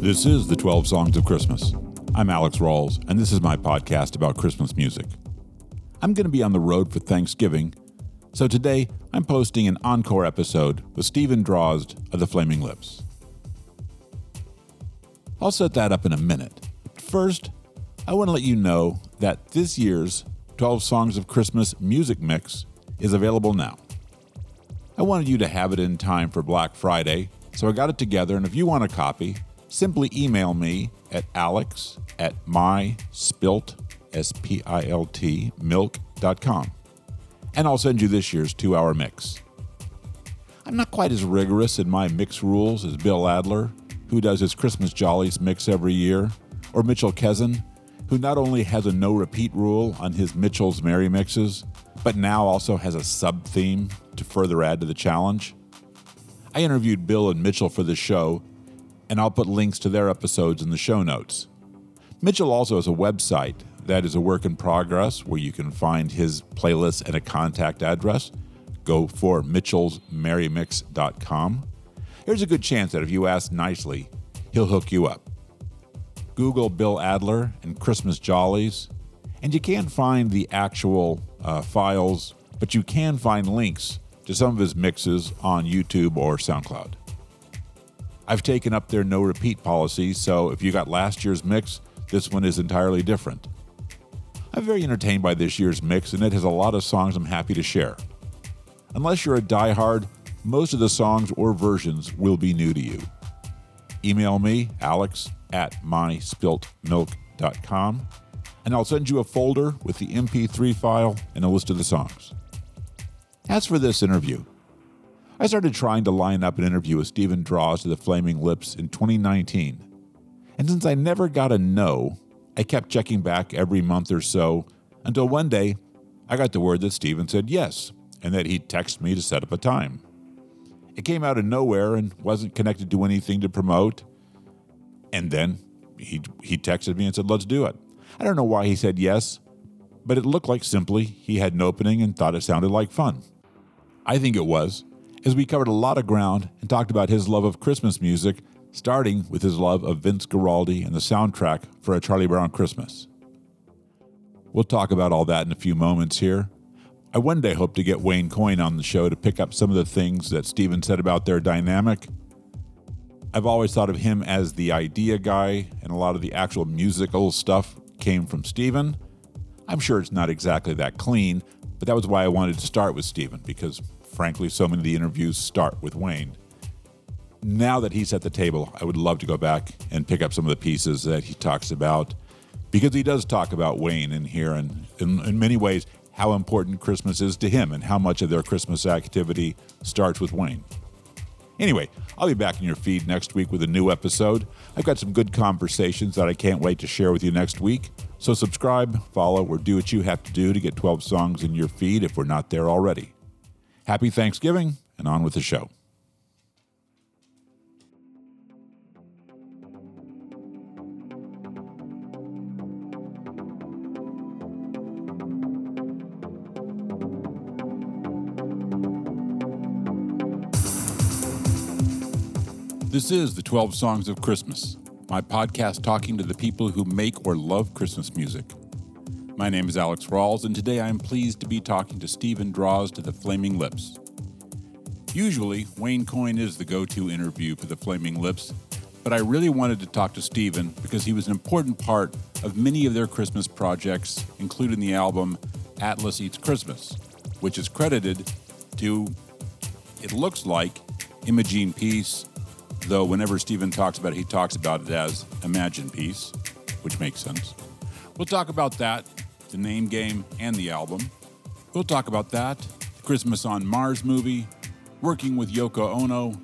This is the 12 Songs of Christmas. I'm Alex Rawls, and this is my podcast about Christmas music. I'm going to be on the road for Thanksgiving, so today I'm posting an encore episode with Stephen Drozd of the Flaming Lips. I'll set that up in a minute. First, I want to let you know that this year's 12 Songs of Christmas music mix is available now. I wanted you to have it in time for Black Friday, so I got it together, and if you want a copy, simply email me at alex at myspilt, S-P-I-L-T, milk.com, and I'll send you this year's two-hour mix. I'm not quite as rigorous in my mix rules as Bill Adler, who does his Christmas Jollies mix every year, or Mitchell Kezin, who not only has a no repeat rule on his Mitchell's Merry Mixes, but now also has a sub theme to further add to the challenge. I interviewed Bill and Mitchell for the show, and I'll put links to their episodes in the show notes. Mitchell also has a website that is a work in progress where you can find his playlist and a contact address. Go for mitchellsmerrymix.com. There's a good chance that if you ask nicely, he'll hook you up. Google Bill Adler and Christmas Jollies, and you can't find the actual uh, files, but you can find links to some of his mixes on YouTube or SoundCloud. I've taken up their no repeat policy, so if you got last year's mix, this one is entirely different. I'm very entertained by this year's mix, and it has a lot of songs I'm happy to share. Unless you're a diehard, most of the songs or versions will be new to you. Email me, alex at myspiltmilk.com, and I'll send you a folder with the MP3 file and a list of the songs. As for this interview, I started trying to line up an interview with Stephen Drozd of the Flaming Lips in 2019. And since I never got a no, I kept checking back every month or so until one day I got the word that Stephen said yes and that he'd text me to set up a time. It came out of nowhere and wasn't connected to anything to promote. And then he, he texted me and said, let's do it. I don't know why he said yes, but it looked like simply he had an opening and thought it sounded like fun. I think it was, as we covered a lot of ground and talked about his love of Christmas music, starting with his love of Vince Guaraldi and the soundtrack for A Charlie Brown Christmas. We'll talk about all that in a few moments here. I one day hope to get Wayne Coyne on the show to pick up some of the things that Stephen said about their dynamic. I've always thought of him as the idea guy, and a lot of the actual musical stuff came from Stephen. I'm sure it's not exactly that clean, but that was why I wanted to start with Stephen, because frankly, so many of the interviews start with Wayne. Now that he's at the table, I would love to go back and pick up some of the pieces that he talks about, because he does talk about Wayne in here, and in, in many ways, how important Christmas is to him and how much of their Christmas activity starts with Wayne. Anyway, I'll be back in your feed next week with a new episode. I've got some good conversations that I can't wait to share with you next week. So subscribe, follow, or do what you have to do to get 12 songs in your feed if we're not there already. Happy Thanksgiving, and on with the show. This is the 12 Songs of Christmas, my podcast talking to the people who make or love Christmas music. My name is Alex Rawls, and today I am pleased to be talking to Stephen Drozd of the Flaming Lips. Usually, Wayne Coyne is the go to interview for the Flaming Lips, but I really wanted to talk to Stephen because he was an important part of many of their Christmas projects, including the album Atlas Eets Christmas, which is credited to, it looks like, Imogen Peace, though whenever Stephen talks about it, he talks about it as Imagine Peace, which makes sense. We'll talk about that the name game, and the album. We'll talk about that, the Christmas on Mars movie, working with Yoko Ono,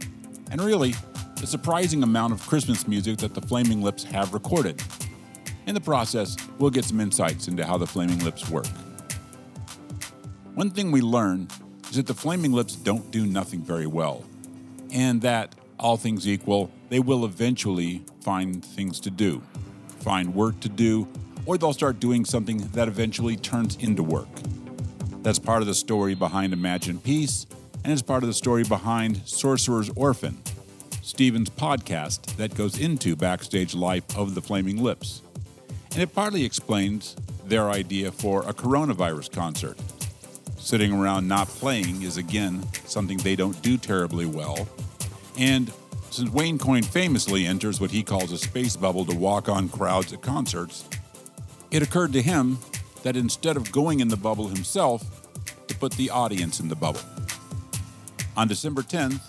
and really, the surprising amount of Christmas music that the Flaming Lips have recorded. In the process, we'll get some insights into how the Flaming Lips work. One thing we learn is that the Flaming Lips don't do nothing very well, and that, all things equal, they will eventually find things to do, find work to do, or they'll start doing something that eventually turns into work. That's part of the story behind Imagine Peace, and it's part of the story behind Sorcerer's Orphan. Steven's podcast that goes into backstage life of the Flaming Lips. And it partly explains their idea for a coronavirus concert. Sitting around not playing is again something they don't do terribly well. And since Wayne Coyne famously enters what he calls a space bubble to walk on crowds at concerts, it occurred to him that instead of going in the bubble himself, to put the audience in the bubble. On December 10th,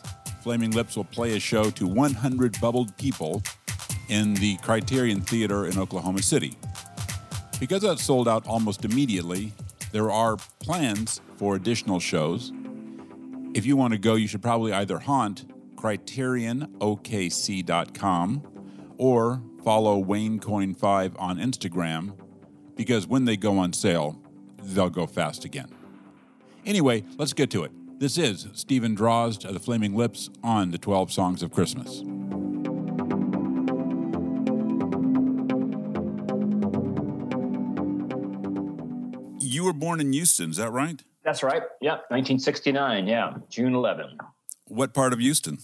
Flaming Lips will play a show to 100 bubbled people in the Criterion Theater in Oklahoma City. Because that sold out almost immediately, there are plans for additional shows. If you want to go, you should probably either haunt CriterionOKC.com or follow Wayne Coyne 5 on Instagram because when they go on sale, they'll go fast again. Anyway, let's get to it. This is Stephen Drozd of the Flaming Lips on the 12 Songs of Christmas. You were born in Houston, is that right? That's right. Yeah, 1969. Yeah, June 11. What part of Houston?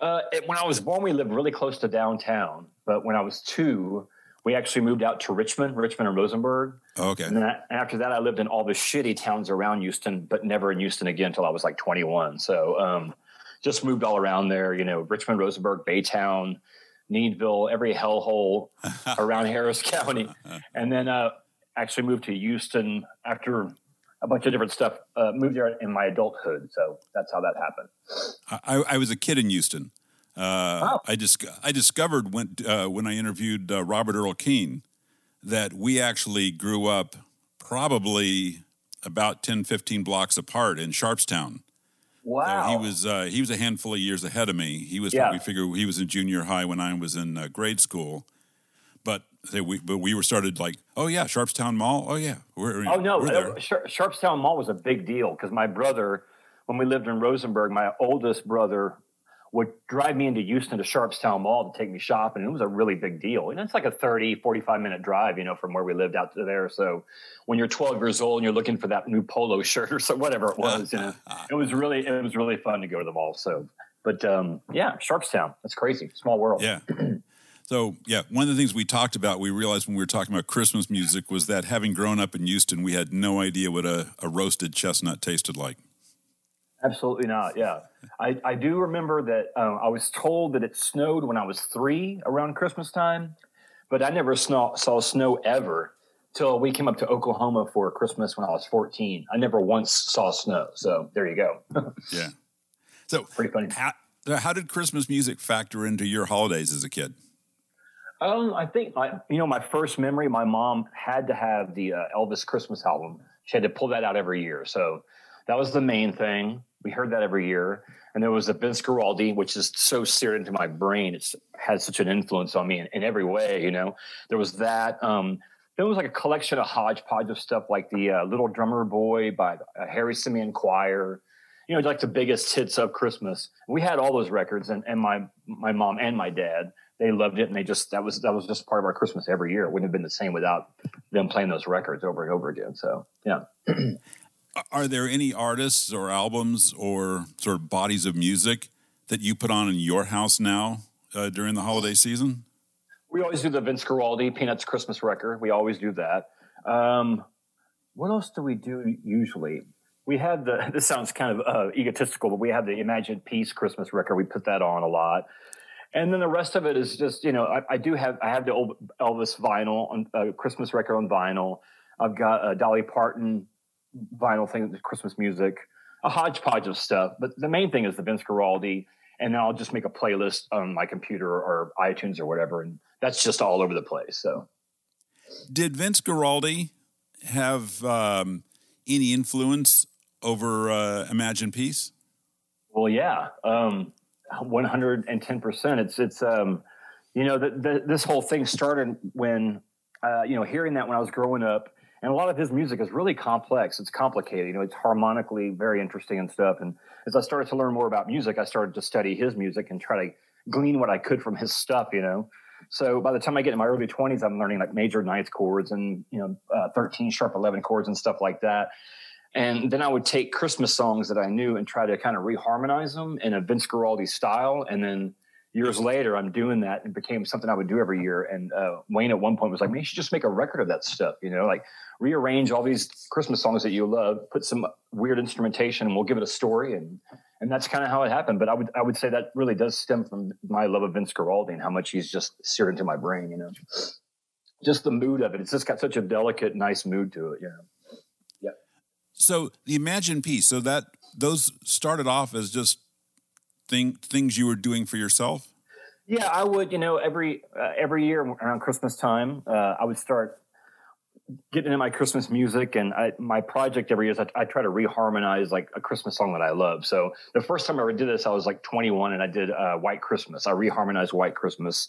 Uh, it, when I was born, we lived really close to downtown. But when I was two, we actually moved out to Richmond, Richmond and Rosenberg. Okay. And then I, after that, I lived in all the shitty towns around Houston, but never in Houston again until I was like 21. So um, just moved all around there, you know, Richmond, Rosenberg, Baytown, Needville, every hellhole around Harris County. And then uh, actually moved to Houston after a bunch of different stuff. Uh, moved there in my adulthood. So that's how that happened. I, I was a kid in Houston. Uh, wow. I just I discovered when uh, when I interviewed uh, Robert Earl Keen that we actually grew up probably about 10, 15 blocks apart in Sharpstown. Wow. So he was uh, he was a handful of years ahead of me. He was yeah. we figure he was in junior high when I was in uh, grade school. But we but we were started like oh yeah Sharpstown Mall oh yeah we're, oh no we're Sharpstown Mall was a big deal because my brother when we lived in Rosenberg my oldest brother would drive me into Houston to Sharpstown Mall to take me shopping. And it was a really big deal. And it's like a 30, 45 minute drive, you know, from where we lived out to there. So when you're 12 years old and you're looking for that new polo shirt or so, whatever it was, you know, it was really, it was really fun to go to the mall. So, but um, yeah, Sharpstown, that's crazy. Small world. Yeah. So, yeah, one of the things we talked about, we realized when we were talking about Christmas music was that having grown up in Houston, we had no idea what a, a roasted chestnut tasted like. Absolutely not. Yeah. I, I do remember that um, I was told that it snowed when I was three around Christmas time, but I never saw, saw snow ever till we came up to Oklahoma for Christmas when I was 14. I never once saw snow. So there you go. yeah. So pretty funny. How, how, did Christmas music factor into your holidays as a kid? Um, I think you know my first memory. My mom had to have the uh, Elvis Christmas album. She had to pull that out every year. So that was the main thing. We heard that every year. And there was the Vince Guaraldi, which is so seared into my brain. It's had such an influence on me in, in every way, you know. There was that. Um, there was like a collection of hodgepodge of stuff like the uh, Little Drummer Boy by uh, Harry Simeone Choir, you know, like the biggest hits of Christmas. We had all those records, and, and my my mom and my dad they loved it, and they just that was that was just part of our Christmas every year. It wouldn't have been the same without them playing those records over and over again. So yeah. are there any artists or albums or sort of bodies of music that you put on in your house now uh, during the holiday season? We always do the Vince Guaraldi Peanuts Christmas record. We always do that. Um, what else do we do usually? We had the. This sounds kind of uh, egotistical, but we have the Imagine Peace Christmas record. We put that on a lot, and then the rest of it is just you know I, I do have I have the old Elvis vinyl on uh, Christmas record on vinyl. I've got uh, Dolly Parton vinyl thing, the Christmas music, a hodgepodge of stuff. But the main thing is the Vince Guaraldi, and then I'll just make a playlist on my computer or iTunes or whatever, and that's just all over the place. So, did Vince Guaraldi have um, any influence over uh, Imagine Peace? Well, yeah, um, one hundred and ten percent. It's it's um, you know the, the, this whole thing started when uh, you know hearing that when I was growing up and a lot of his music is really complex. It's complicated. You know, it's harmonically very interesting and stuff. And as I started to learn more about music, I started to study his music and try to glean what I could from his stuff. You know, so by the time I get in my early twenties, I'm learning like major ninth chords and you know uh, thirteen sharp eleven chords and stuff like that. And then I would take Christmas songs that I knew and try to kind of reharmonize them in a Vince Guaraldi style. And then years later, I'm doing that and became something I would do every year. And uh, Wayne at one point was like, man, you should just make a record of that stuff, you know, like rearrange all these Christmas songs that you love, put some weird instrumentation and we'll give it a story. And, and that's kind of how it happened. But I would, I would say that really does stem from my love of Vince Guaraldi and how much he's just seared into my brain, you know, just the mood of it. It's just got such a delicate, nice mood to it, you know. So the Imagine Peace, so that those started off as just thing things you were doing for yourself. Yeah, I would. You know, every uh, every year around Christmas time, uh, I would start getting into my Christmas music, and I, my project every year is I, I, try to reharmonize like a Christmas song that I love. So the first time I ever did this, I was like 21, and I did uh, White Christmas. I reharmonized White Christmas.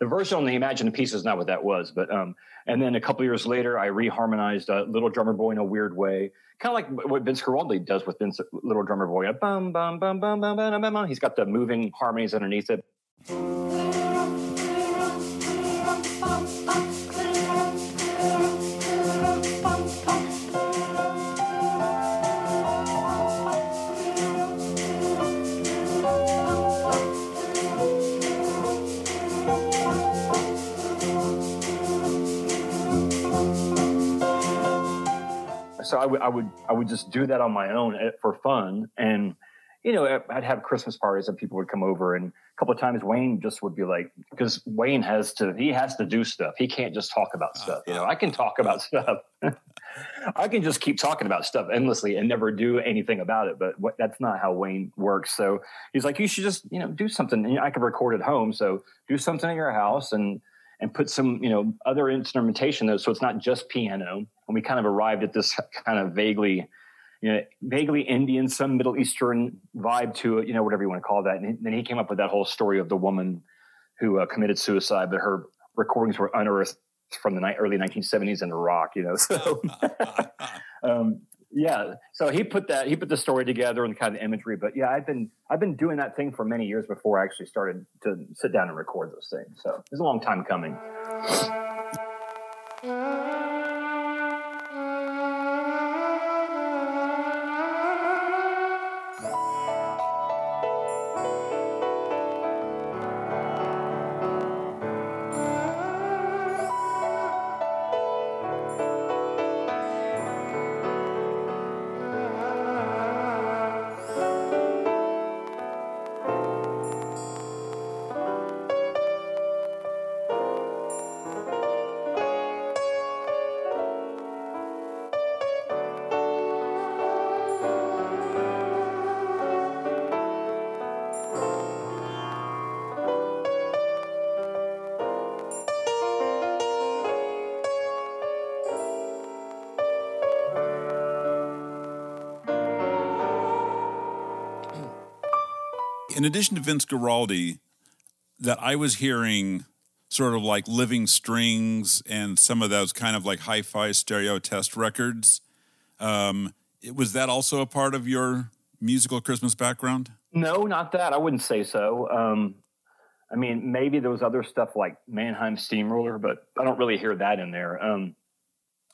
The version on the Imagine the piece is not what that was, but um, and then a couple years later, I reharmonized uh, Little Drummer Boy in a weird way, kind of like what Vince Guaraldi does with Vince, Little Drummer Boy. Bum, bum, bum, bum, bum, bum, bum, bum. He's got the moving harmonies underneath it. So I would I would I would just do that on my own eh, for fun, and you know I'd have Christmas parties and people would come over, and a couple of times Wayne just would be like, because Wayne has to he has to do stuff. He can't just talk about stuff. You know, I can talk about stuff. I can just keep talking about stuff endlessly and never do anything about it. But what, that's not how Wayne works. So he's like, you should just you know do something. And I can record at home, so do something in your house and and put some you know other instrumentation though so it's not just piano. And we kind of arrived at this kind of vaguely you know vaguely indian some middle eastern vibe to it you know whatever you want to call that. And then he came up with that whole story of the woman who uh, committed suicide but her recordings were unearthed from the ni- early 1970s in iraq you know so. Um, yeah so he put that he put the story together and kind of imagery but yeah i've been i've been doing that thing for many years before i actually started to sit down and record those things so it's a long time coming in addition to Vince Guaraldi, that I was hearing sort of like Living Strings and some of those kind of like hi-fi stereo test records. Um, was that also a part of your musical Christmas background? No, not that. I wouldn't say so. Um, I mean, maybe there was other stuff like Mannheim Steamroller, but I don't really hear that in there. Um,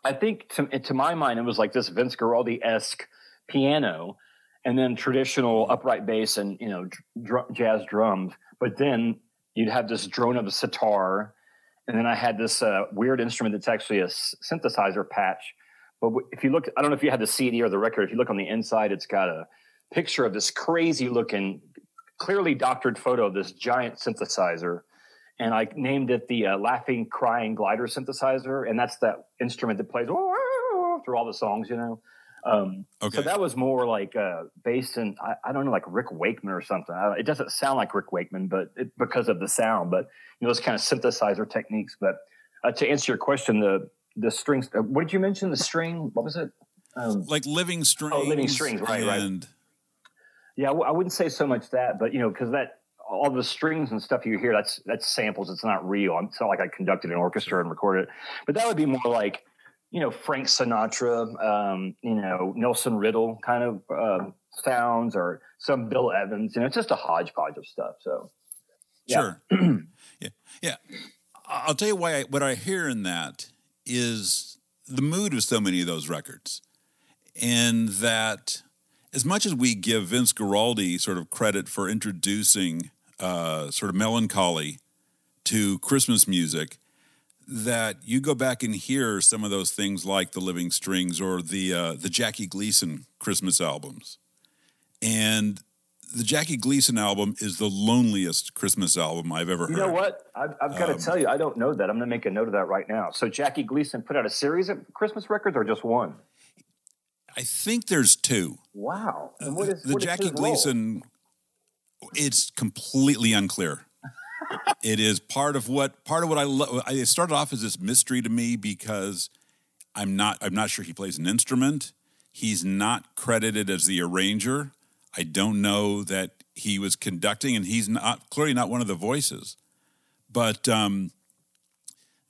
I think to, to my mind, it was like this Vince Guaraldi esque piano and then traditional upright bass and you know dr- jazz drums. But then you'd have this drone of a sitar, and then I had this uh, weird instrument that's actually a synthesizer patch. But if you look, I don't know if you had the CD or the record. If you look on the inside, it's got a picture of this crazy looking, clearly doctored photo of this giant synthesizer. And I named it the uh, Laughing Crying Glider synthesizer, and that's that instrument that plays through all the songs, you know. Um, okay. So that was more like uh, based in I, I, don't know like Rick Wakeman or something. I, it doesn't sound like Rick Wakeman, but it, because of the sound, but you know those kind of synthesizer techniques. But uh, to answer your question, the the strings. Uh, what did you mention? The string. What was it? Um, like living strings. Oh, living strings. Right. And... Right. Yeah, I w- I wouldn't say so much that, but you know, because that all the strings and stuff you hear that's that's samples. It's not real. It's not like I conducted an orchestra and recorded it. But that would be more like you know Frank Sinatra, um, you know Nelson Riddle kind of uh, sounds, or some Bill Evans. You know, it's just a hodgepodge of stuff. So, yeah. sure, yeah, yeah. I'll tell you why. I, what I hear in that is the mood of so many of those records, and that as much as we give Vince Guaraldi sort of credit for introducing uh, sort of melancholy to Christmas music, that you go back and hear some of those things like the Living Strings or the uh, the Jackie Gleason Christmas albums, and the Jackie Gleason album is the loneliest Christmas album I've ever heard. You know what? I've, I've got Um, to tell you, I don't know that. I'm going to make a note of that right now. So Jackie Gleason put out a series of Christmas records, or just one? I think there's two. Wow. And what is the what Jackie his role? Gleason? It's completely unclear. It is part of what part of what I love. It started off as this mystery to me because I'm not I'm not sure he plays an instrument. He's not credited as the arranger. I don't know that he was conducting, and he's not clearly not one of the voices. But um,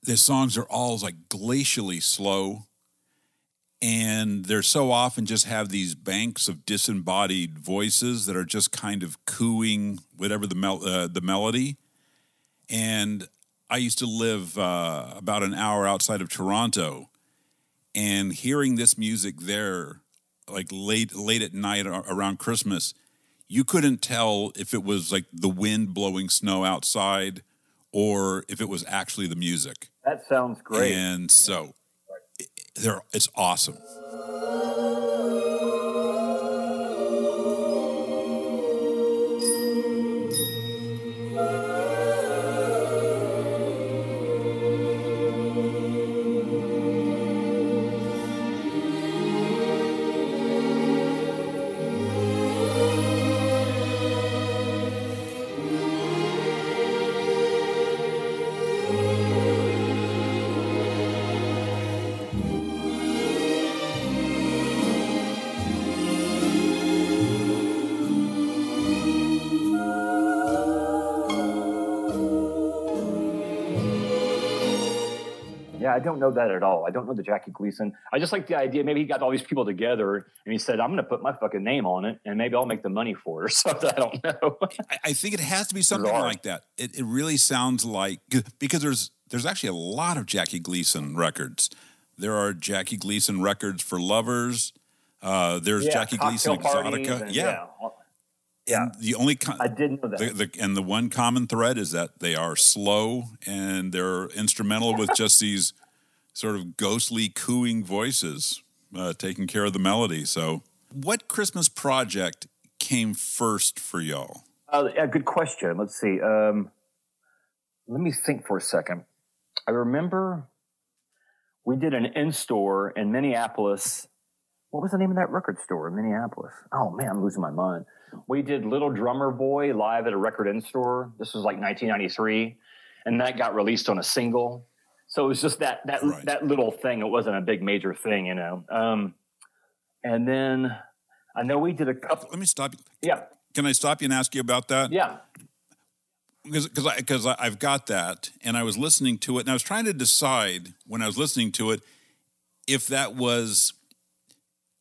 the songs are all like glacially slow and they're so often just have these banks of disembodied voices that are just kind of cooing whatever the mel- uh, the melody. And I used to live uh, about an hour outside of Toronto, and hearing this music there, like late late at night around Christmas, you couldn't tell if it was like the wind blowing snow outside or if it was actually the music. That sounds great. And so it- they're, it's awesome. Yeah, I don't know that at all. I don't know the Jackie Gleason. I just like the idea. Maybe he got all these people together and he said, "I'm going to put my fucking name on it, and maybe I'll make the money for it or something." I don't know. I, I think it has to be something Bizarre. like that. It, it really sounds like because there's there's actually a lot of Jackie Gleason records. There are Jackie Gleason records for lovers. Uh, there's Yeah, Jackie Gleason Exotica. and- yeah. yeah. And the only I didn't know that. the, the, and the one common thread is that they are slow and they're instrumental with just these sort of ghostly cooing voices uh, taking care of the melody. So, what Christmas project came first for y'all? Uh, good question. Let's see. Um, let me think for a second. I remember we did an in store in Minneapolis. What was the name of that record store in Minneapolis? Oh man, I'm losing my mind. We did Little Drummer Boy live at a record in store. This was like 1993, and that got released on a single. So it was just that that Right. that little thing. It wasn't a big major thing, you know. Um, and then I know we did a couple. Let me stop you. Yeah, Can I stop you and ask you about that? yeah. because because I, because I- I've got that, and I was listening to it, and I was trying to decide when I was listening to it if that was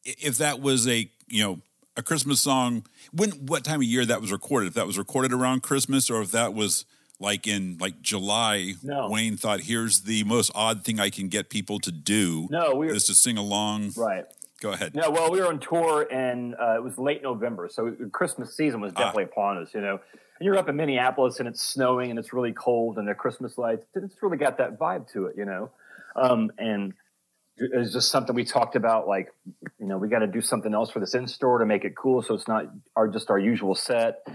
if that was a you know a Christmas song. When what time of year that was recorded? If that was recorded around Christmas, or if that was like in like July. No. Wayne thought, "Here's the most odd thing I can get people to do." No, we were is to sing along. right. Go ahead. No, well, we were on tour and uh, it was late November, so Christmas season was Ah. definitely upon us. You know, and you're up in Minneapolis and it's snowing and it's really cold and the Christmas lights. It's really got that vibe to it, you know. Um, and it was just something we talked about, like, you know, we got to do something else for this in store to make it cool, so it's not our just our usual set.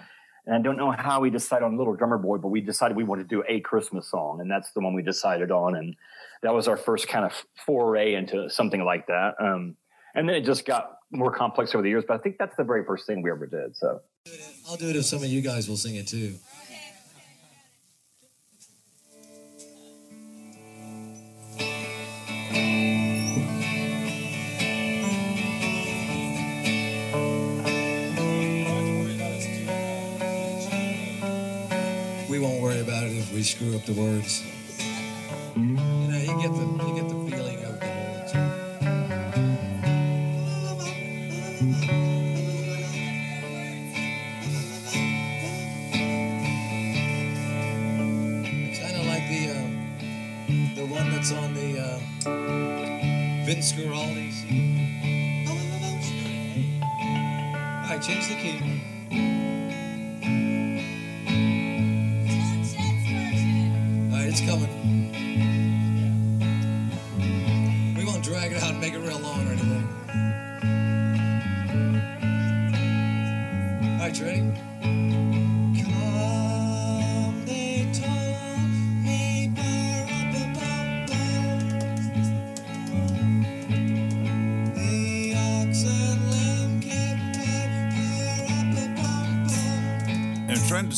And I don't know how we decided on Little Drummer Boy, but we decided we wanted to do a Christmas song, and that's the one we decided on. And that was our first kind of foray into something like that. Um, and then it just got more complex over the years, but I think that's the very first thing we ever did. So I'll do it if some of you guys will sing it too. We screw up the words. You know, you get the you get the feeling of the whole. Kind of like the uh, the one that's on the uh, Vince Guaraldi's. change the key.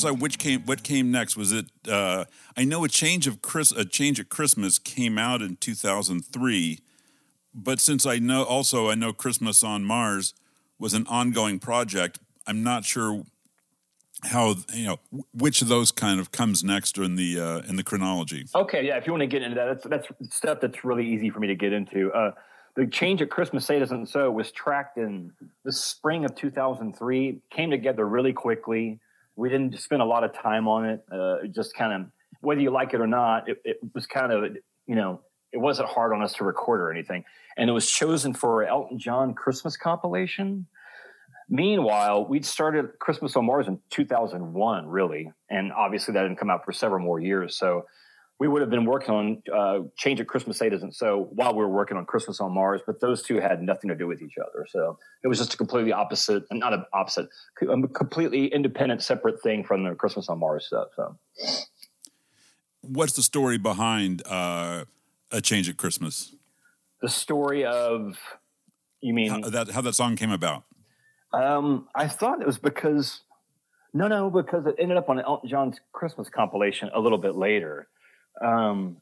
Which came what came next. Was it? Uh, I know a change of Chris, a change at Christmas came out in 2003, but since I know also I know Christmas on Mars was an ongoing project. I'm not sure how you know which of those kind of comes next in the uh, in the chronology. Okay, yeah. If you want to get into that, that's that's stuff that's really easy for me to get into. Uh, the change at Christmas Say It Isn't So was tracked in the spring of 2003. Came together really quickly. We didn't spend a lot of time on it. Uh, just kind of, whether you like it or not, it, it was kind of, you know, it wasn't hard on us to record or anything. And it was chosen for Elton John Christmas compilation. Meanwhile, we'd started Christmas on Mars in 2001, really. And obviously that didn't come out for several more years. So we would have been working on uh, Change at Christmas Say It Isn't So while we were working on Christmas on Mars, but those two had nothing to do with each other. So it was just a completely opposite, not an opposite, a completely independent, separate thing from the Christmas on Mars stuff. So What's the story behind uh, a change at Christmas? the story of, you mean, How that how that song came about? Um, I thought it was because no, no, because it ended up on Elton John's Christmas compilation a little bit later. Um,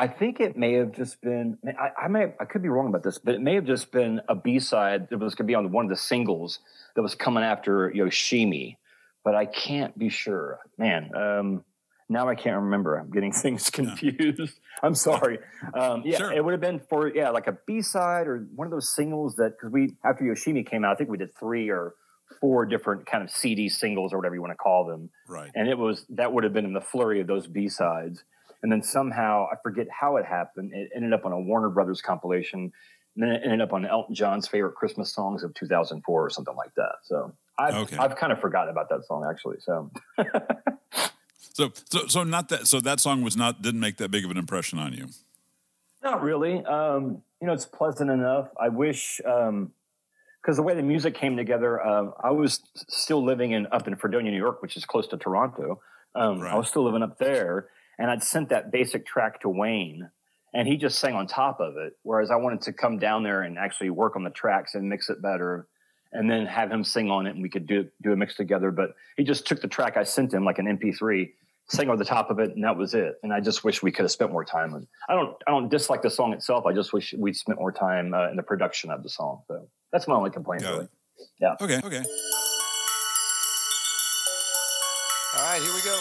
I think it may have just been. I, I may. I could be wrong about this, but it may have just been a B side that was going to be on one of the singles that was coming after Yoshimi. But I can't be sure. Man, um, now I can't remember. I'm getting things confused. I'm sorry. Um, yeah, Sure. it would have been for yeah, like a B side or one of those singles that because we after Yoshimi came out, I think we did three or four different kind of CD singles or whatever you want to call them Right. and it was that would have been in the flurry of those B sides. And then somehow I forget how it happened. It ended up on a Warner Brothers compilation, and then it ended up on Elton John's favorite Christmas songs of 2004 or something like that. So I've Okay. I've kind of forgotten about that song actually. So So so so not that so that song was not didn't make that big of an impression on you. not really. Um, you know, it's pleasant enough. I wish. Um, because the way the music came together, um, I was still living in up in Fredonia, New York, which is close to Toronto. Um, Right. I was still living up there, and I'd sent that basic track to Wayne, and he just sang on top of it. Whereas I wanted to come down there and actually work on the tracks and mix it better, and then have him sing on it, and we could do do a mix together. But he just took the track I sent him, like an MP3, sang over the top of it, and that was it. And I just wish we could have spent more time. on I don't I don't dislike the song itself. I just wish we'd spent more time uh, in the production of the song. So that's my only complaint. Got really. it. Yeah. Okay. Okay. All right, here we go.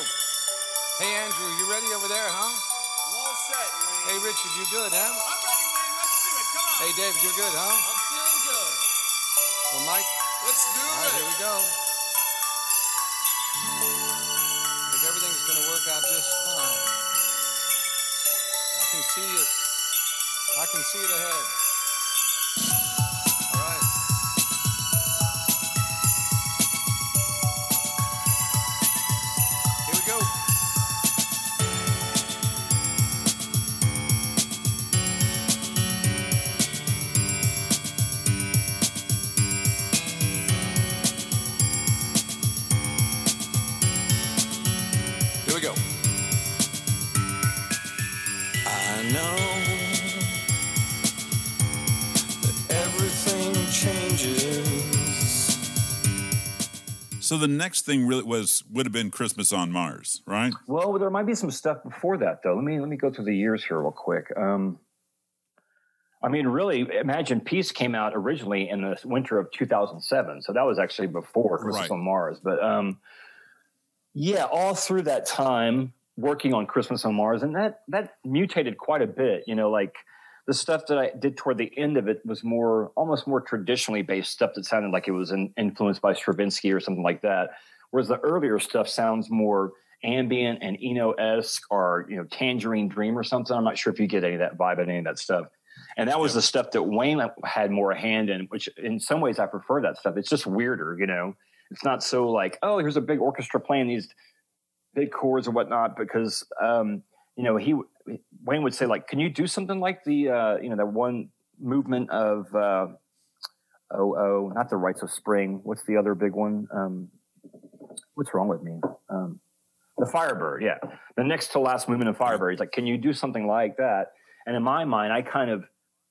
Hey, Andrew, you ready over there, huh? All set, Wayne. Hey, Richard, you good, huh? I'm ready, Wayne. Let's do it. Come on. Hey, David, you're good, huh? I'm feeling good. Well, Mike, Let's do it. all right, it. here we go. I think everything's going to work out just fine. I can see it. I can see it ahead. So the next thing really was would have been Christmas on Mars, right? Well, there might be some stuff before that though. Let me let me go through the years here real quick. Um, I mean, really, Imagine Peace came out originally in the winter of 2007, so that was actually before Christmas Right. on Mars. But um, yeah, all through that time working on Christmas on Mars, and that that mutated quite a bit. You know, like the stuff that I did toward the end of it was more almost more traditionally based stuff that sounded like it was in, influenced by Stravinsky or something like that. Whereas the earlier stuff sounds more ambient and Eno esque or you know Tangerine Dream or something. I'm not sure if you get any of that vibe in any of that stuff. And that was the stuff that Wayne had more hand in, which in some ways I prefer that stuff. It's just weirder, you know. It's not so like, oh, here's a big orchestra playing these big chords or whatnot, because um, you know he Wayne would say like, can you do something like the uh, you know that one movement of uh, oh oh not the rites of spring. What's the other big one? Um, what's wrong with me? Um, the Firebird, yeah, the next to last movement of Firebird. He's like, can you do something like that? And in my mind, I kind of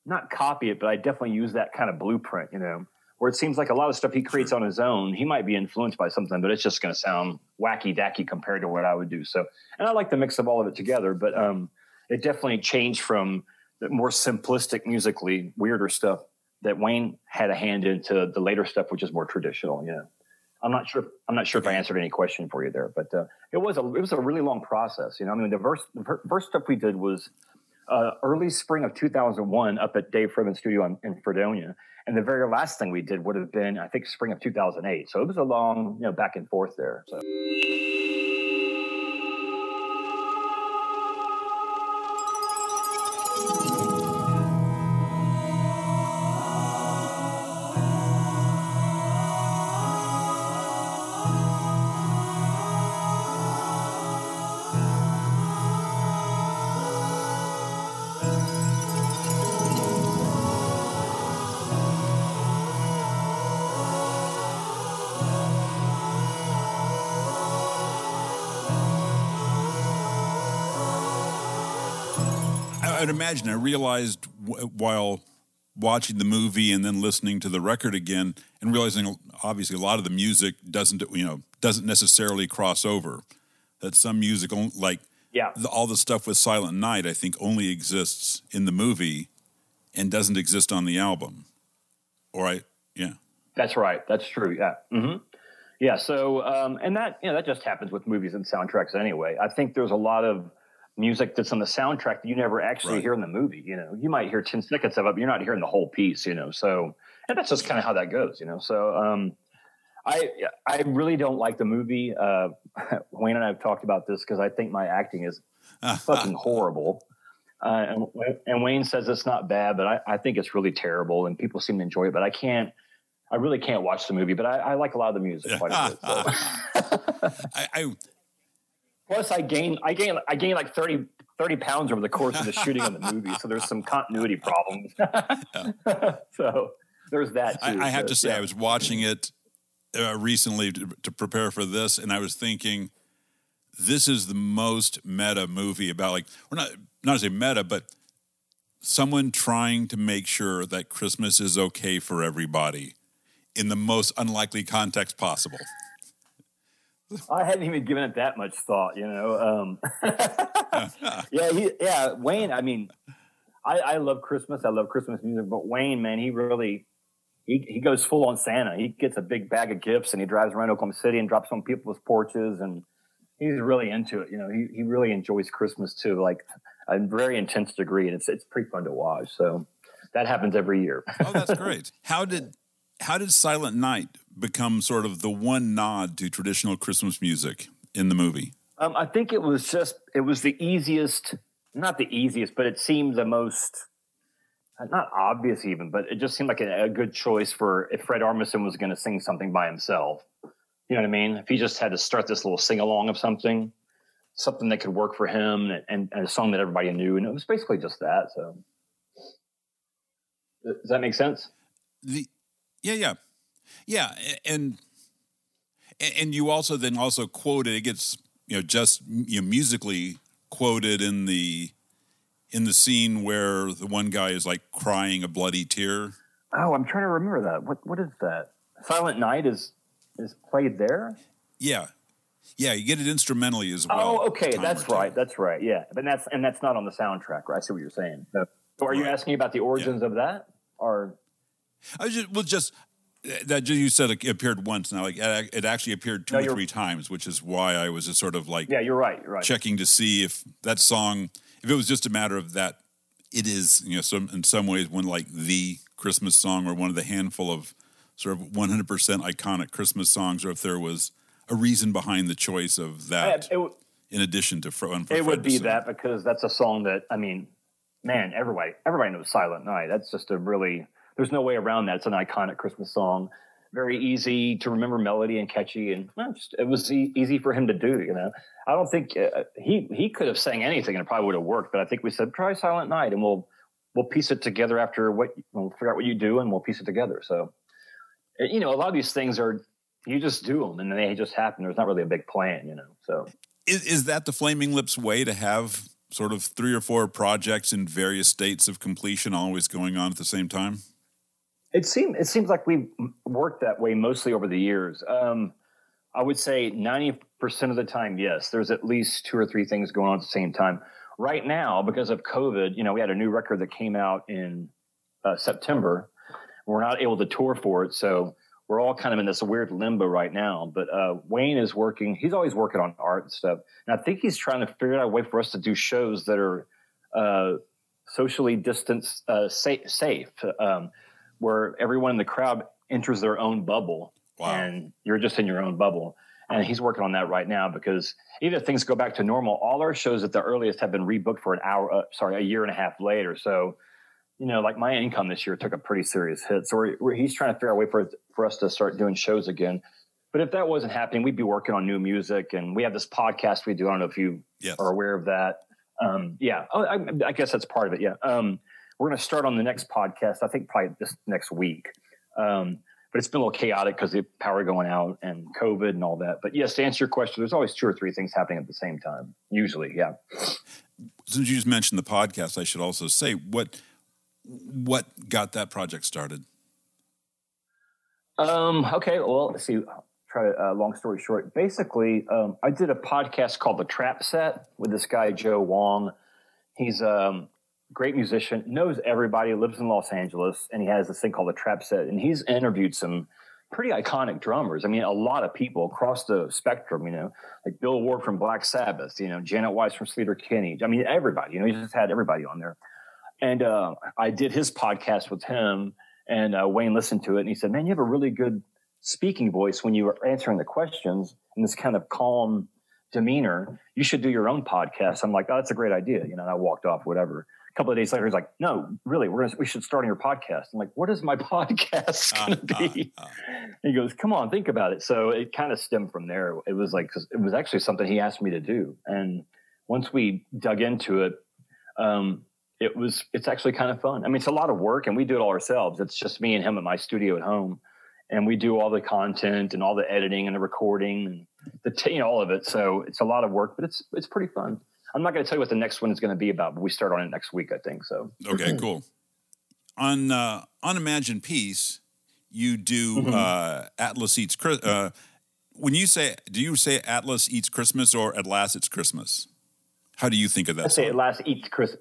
not copy it, but I definitely use that kind of blueprint, you know, where it seems like a lot of stuff he creates on his own, he might be influenced by something, but it's just going to sound wacky dacky compared to what I would do. So, and I like the mix of all of it together, but um, it definitely changed from the more simplistic, musically weirder stuff that Wayne had a hand into the later stuff, which is more traditional. You know, I'm not sure. I'm not sure if I answered any question for you there, but uh, it was a it was a really long process. You know, I mean, the first the first stuff we did was uh, early spring of 2001 up at Dave Fridmann Studio in, in Fredonia, and the very last thing we did would have been I think spring of 2008. So it was a long you know back and forth there. So. Imagine I realized w- while watching the movie and then listening to the record again and realizing obviously a lot of the music doesn't you know doesn't necessarily cross over that some music like Yeah. the, all the stuff with Silent Night I think only exists in the movie and doesn't exist on the album All right, yeah That's right. That's true. Yeah. Mm-hmm. Yeah. So, um, and that you know that just happens with movies and soundtracks anyway. I think there's a lot of music that's on the soundtrack that you never actually Right. hear in the movie. You know, you might hear ten seconds of it, but you're not hearing the whole piece. You know, so and that's just kind of how that goes. You know, so um, I I really don't like the movie. Uh, Wayne and I have talked about this because I think my acting is fucking horrible. Uh, and, and Wayne says it's not bad, but I, I think it's really terrible, and people seem to enjoy it. But I can't, I really can't watch the movie. But I, I like a lot of the music quite a bit. So. I, I Plus, I gain, I gain, I gain like 30, 30 pounds over the course of the shooting of the movie. So there's some continuity problems. so there's that. Too. I, I have So, to say, yeah. I was watching it uh, recently to, to prepare for this, and I was thinking, this is the most meta movie about like, we're not not to say meta, but someone trying to make sure that Christmas is okay for everybody in the most unlikely context possible. I hadn't even given it that much thought, you know. Um, yeah, he, yeah, Wayne. I mean, I, I love Christmas. I love Christmas music, but Wayne, man, he really he, he goes full on Santa. He gets a big bag of gifts and he drives around Oklahoma City and drops on people's porches, and he's really into it. You know, he he really enjoys Christmas too, like a very intense degree, and it's it's pretty fun to watch. So that happens every year. Oh, that's great. How did how did Silent Night become sort of the one nod to traditional Christmas music in the movie? Um, I think it was just it was the easiest, not the easiest, but it seemed the most not obvious even, but it just seemed like a, a good choice for if Fred Armisen was going to sing something by himself. You know what I mean? If he just had to start this little sing along of something, something that could work for him, and, and, and a song that everybody knew, and it was basically just that. So, does that make sense? The yeah, yeah, yeah, and and you also then also quoted it gets you know just you know musically quoted in the in the scene where the one guy is like crying a bloody tear. Oh, I'm trying to remember that. What what is that? Silent Night is is played there. Yeah, yeah, you get it instrumentally as well. Oh, okay, that's right. That's right. Yeah, but that's and that's not on the soundtrack. Right? I see what you're saying. So, so are you asking about the origins of that, or I was just well, just that just you said it appeared once now. Like it actually appeared two No, or three times, which is why I was just sort of like yeah, you're right. You're right. checking to see if that song, if it was just a matter of that, it is you know some in some ways one like the Christmas song or one of the handful of sort of 100% iconic Christmas songs, or if there was a reason behind the choice of that it, in addition to Fro- it would be that because that's a song that I mean, man, everybody everybody knows Silent Night. That's just a really there's no way around that. It's an iconic Christmas song. Very easy to remember melody and catchy, and well, just, it was e- easy for him to do. You know, I don't think uh, he he could have sang anything and it probably would have worked. But I think we said try Silent Night, and we'll we'll piece it together after what we'll figure out what you do, and we'll piece it together. So, uh, you know, a lot of these things are you just do them, and they just happen. There's not really a big plan, you know. So Is, is that the Flaming Lips way to have sort of three or four projects in various states of completion always going on at the same time? It seems it seems like we've worked that way mostly over the years. Um, I would say ninety percent of the time, yes. There's at least two or three things going on at the same time. Right now, because of COVID, you know, we had a new record that came out in uh, September. We're not able to tour for it, so we're all kind of in this weird limbo right now. But uh, Wayne is working; he's always working on art and stuff, and I think he's trying to figure out a way for us to do shows that are uh, socially distanced, uh, safe, safe um, where everyone in the crowd enters their own bubble, Wow. and you're just in your own bubble. And he's working on that right now because even if things go back to normal, all our shows at the earliest have been rebooked for an hour, uh, sorry, a year and a half later. So, you know, like my income this year took a pretty serious hit. So we're, we're, he's trying to figure out a way for for us to start doing shows again. But if that wasn't happening, we'd be working on new music. And we have this podcast we do. I don't know if you Yes. are aware of that. Um, yeah, oh, I, I guess that's part of it. Yeah. Um, we're going to start on the next podcast. I think probably this next week. Um, but it's been a little chaotic because the power going out and COVID and all that. But yes, to answer your question, there's always two or three things happening at the same time. Usually, yeah. Since you just mentioned the podcast, I should also say what what got that project started. Um, okay, well, let's see. Try to, uh, long story short. Basically, um, I did a podcast called The Trap Set with this guy, Joe Wong. He's a um, great musician, knows everybody, lives in Los Angeles, and he has this thing called The Trap Set. And he's interviewed some pretty iconic drummers. I mean, a lot of people across the spectrum, you know, like Bill Ward from Black Sabbath, you know, Janet Weiss from Sleater Kinney. I mean, everybody, you know, he just had everybody on there. And uh, I did his podcast with him, and uh, Wayne listened to it, and he said, "Man, you have a really good speaking voice when you are answering the questions in this kind of calm demeanor. You should do your own podcast." I'm like, "Oh, that's a great idea," you know. And I walked off, whatever. Couple of days later, he's like, "No, really, we're gonna, we should start on your podcast." I'm like, "What is my podcast going to Ah, be?" ah, he goes, "Come on, think about it." So it kind of stemmed from there. It was like it was actually something he asked me to do, and once we dug into it, um, it was it's actually kind of fun. I mean, it's a lot of work, and we do it all ourselves. It's just me and him at my studio at home, and we do all the content and all the editing and the recording and the t- you know all of it. So it's a lot of work, but it's it's pretty fun. I'm not going to tell you what the next one is going to be about, but we start on it next week, I think. So okay, cool. On uh, on Imagine Peace, you do Mm-hmm. uh, Atlas eats. Chris- Uh, when you say, do you say Atlas eats Christmas or at last it's Christmas? How do you think of that? I that? say song? it last eats Christmas.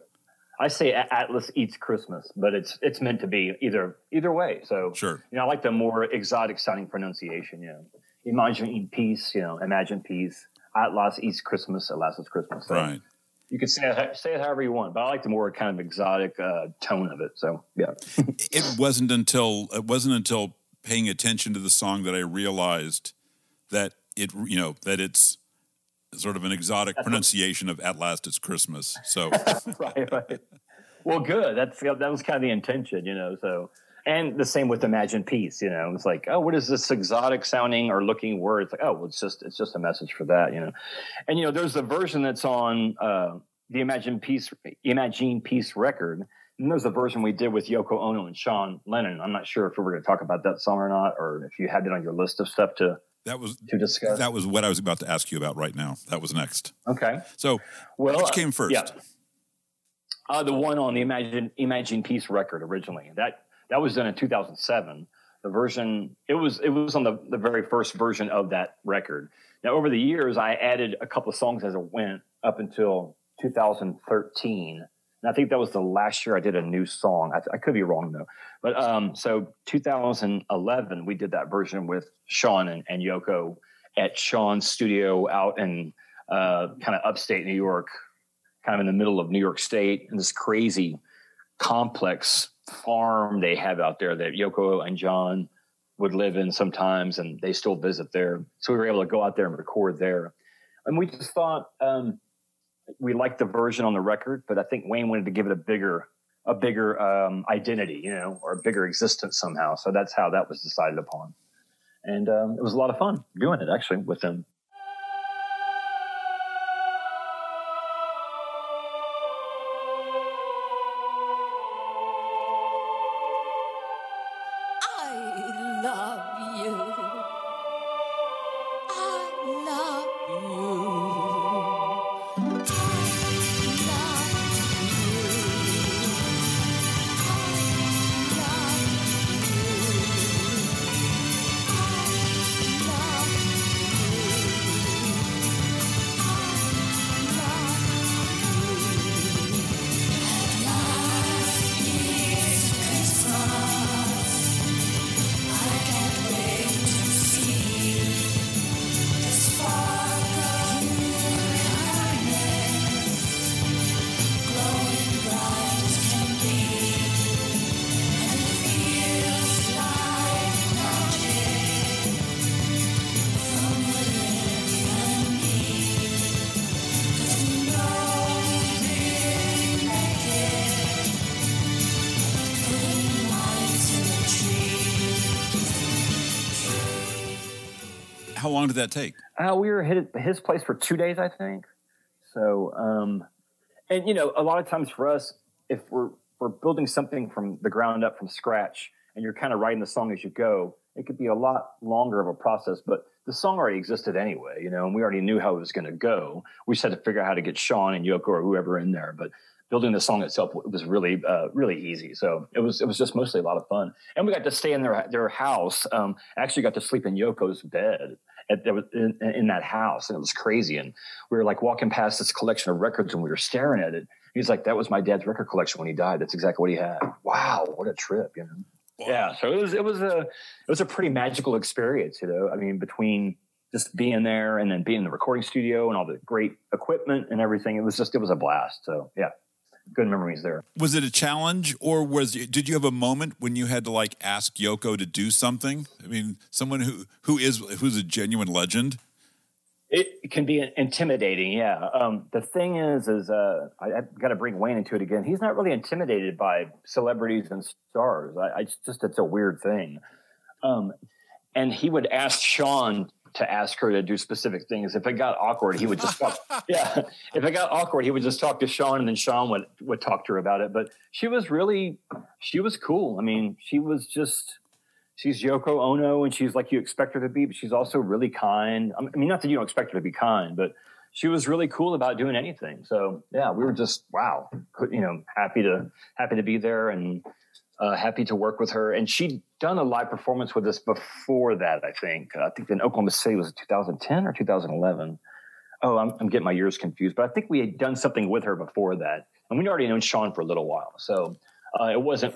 I say Atlas eats Christmas, but it's it's meant to be either either way. So Sure. you know, I like the more exotic sounding pronunciation. You know, imagine eat peace. You know, imagine peace. Atlas eats Christmas. At last it's Christmas. So Right. You could say it, say it however you want, but I like the more kind of exotic uh, tone of it. So yeah. it wasn't until it wasn't until paying attention to the song that I realized that it you know that it's sort of an exotic pronunciation of "At last it's Christmas." So right, right. Well, good. That's that was kind of the intention, you know. So, and the same with Imagine Peace. You know, it's like, oh, what is this exotic sounding or looking word? It's like, oh, well, it's just it's just a message for that, you know. And you know, there's the version that's on uh, the Imagine Peace Imagine Peace record. And there's a version we did with Yoko Ono and Sean Lennon. I'm not sure if we were going to talk about that song or not, or if you had it on your list of stuff to that was to discuss. that was what I was about to ask you about right now. That was next. okay. So Well, which uh, came first? Yeah. Uh, the one on the Imagine Imagine Peace record originally. That that was done in 2007. The version it was it was on the, the very first version of that record. Now over the years I added a couple of songs as it went up until 2013. And I think that was the last year I did a new song. I, I could be wrong though. But um, so 2011 we did that version with Sean and, and Yoko at Sean's studio out in uh, kind of upstate New York, kind of in the middle of New York State, in this crazy complex farm they have out there that Yoko and John would live in sometimes, and they still visit there. So we were able to go out there and record there. And we just thought, um, we liked the version on the record, but I think Wayne wanted to give it a bigger a bigger um, identity, you know, or a bigger existence somehow. So that's how that was decided upon. And um, it was a lot of fun doing it actually with him. That take? Uh, we were at his place for two days, I think. So, um, and you know, a lot of times for us, if we're we're building something from the ground up from scratch, and you're kind of writing the song as you go, it could be a lot longer of a process. But the song already existed anyway, you know, and we already knew how it was going to go. We just had to figure out how to get Sean and Yoko or whoever in there. But building the song itself was really uh, really easy. So it was it was just mostly a lot of fun, and we got to stay in their their house. Um, actually, got to sleep in Yoko's bed at, there was in, in that house, and it was crazy. And we were like walking past this collection of records, and we were staring at it. He's like, "That was my dad's record collection when he died. That's exactly what he had." Wow, what a trip, you know. Yeah, so it was it was a it was a pretty magical experience, you know. I mean, between just being there and then being in the recording studio and all the great equipment and everything, it was just it was a blast. So yeah, good memories there. Was it a challenge, or was did you have a moment when you had to like ask Yoko to do something? I mean, someone who who is who's a genuine legend. It can be intimidating, yeah. Um, the thing is, is uh, I, I've got to bring Wayne into it again. He's not really intimidated by celebrities and stars. I, I just it's a weird thing. Um, and he would ask Sean to ask her to do specific things. If it got awkward, he would just talk. yeah, if it got awkward, he would just talk to Sean, and then Sean would would talk to her about it. But she was really, she was cool. I mean, she was just. She's Yoko Ono, and she's like you expect her to be, but she's also really kind. I mean, not that you don't expect her to be kind, but she was really cool about doing anything. So yeah, we were just wow, you know, happy to happy to be there and uh, happy to work with her. And she'd done a live performance with us before that, I think. I think in Oklahoma City was it 2010 or 2011. Oh, I'm, I'm getting my years confused, but I think we had done something with her before that, and we'd already known Sean for a little while. So uh, it wasn't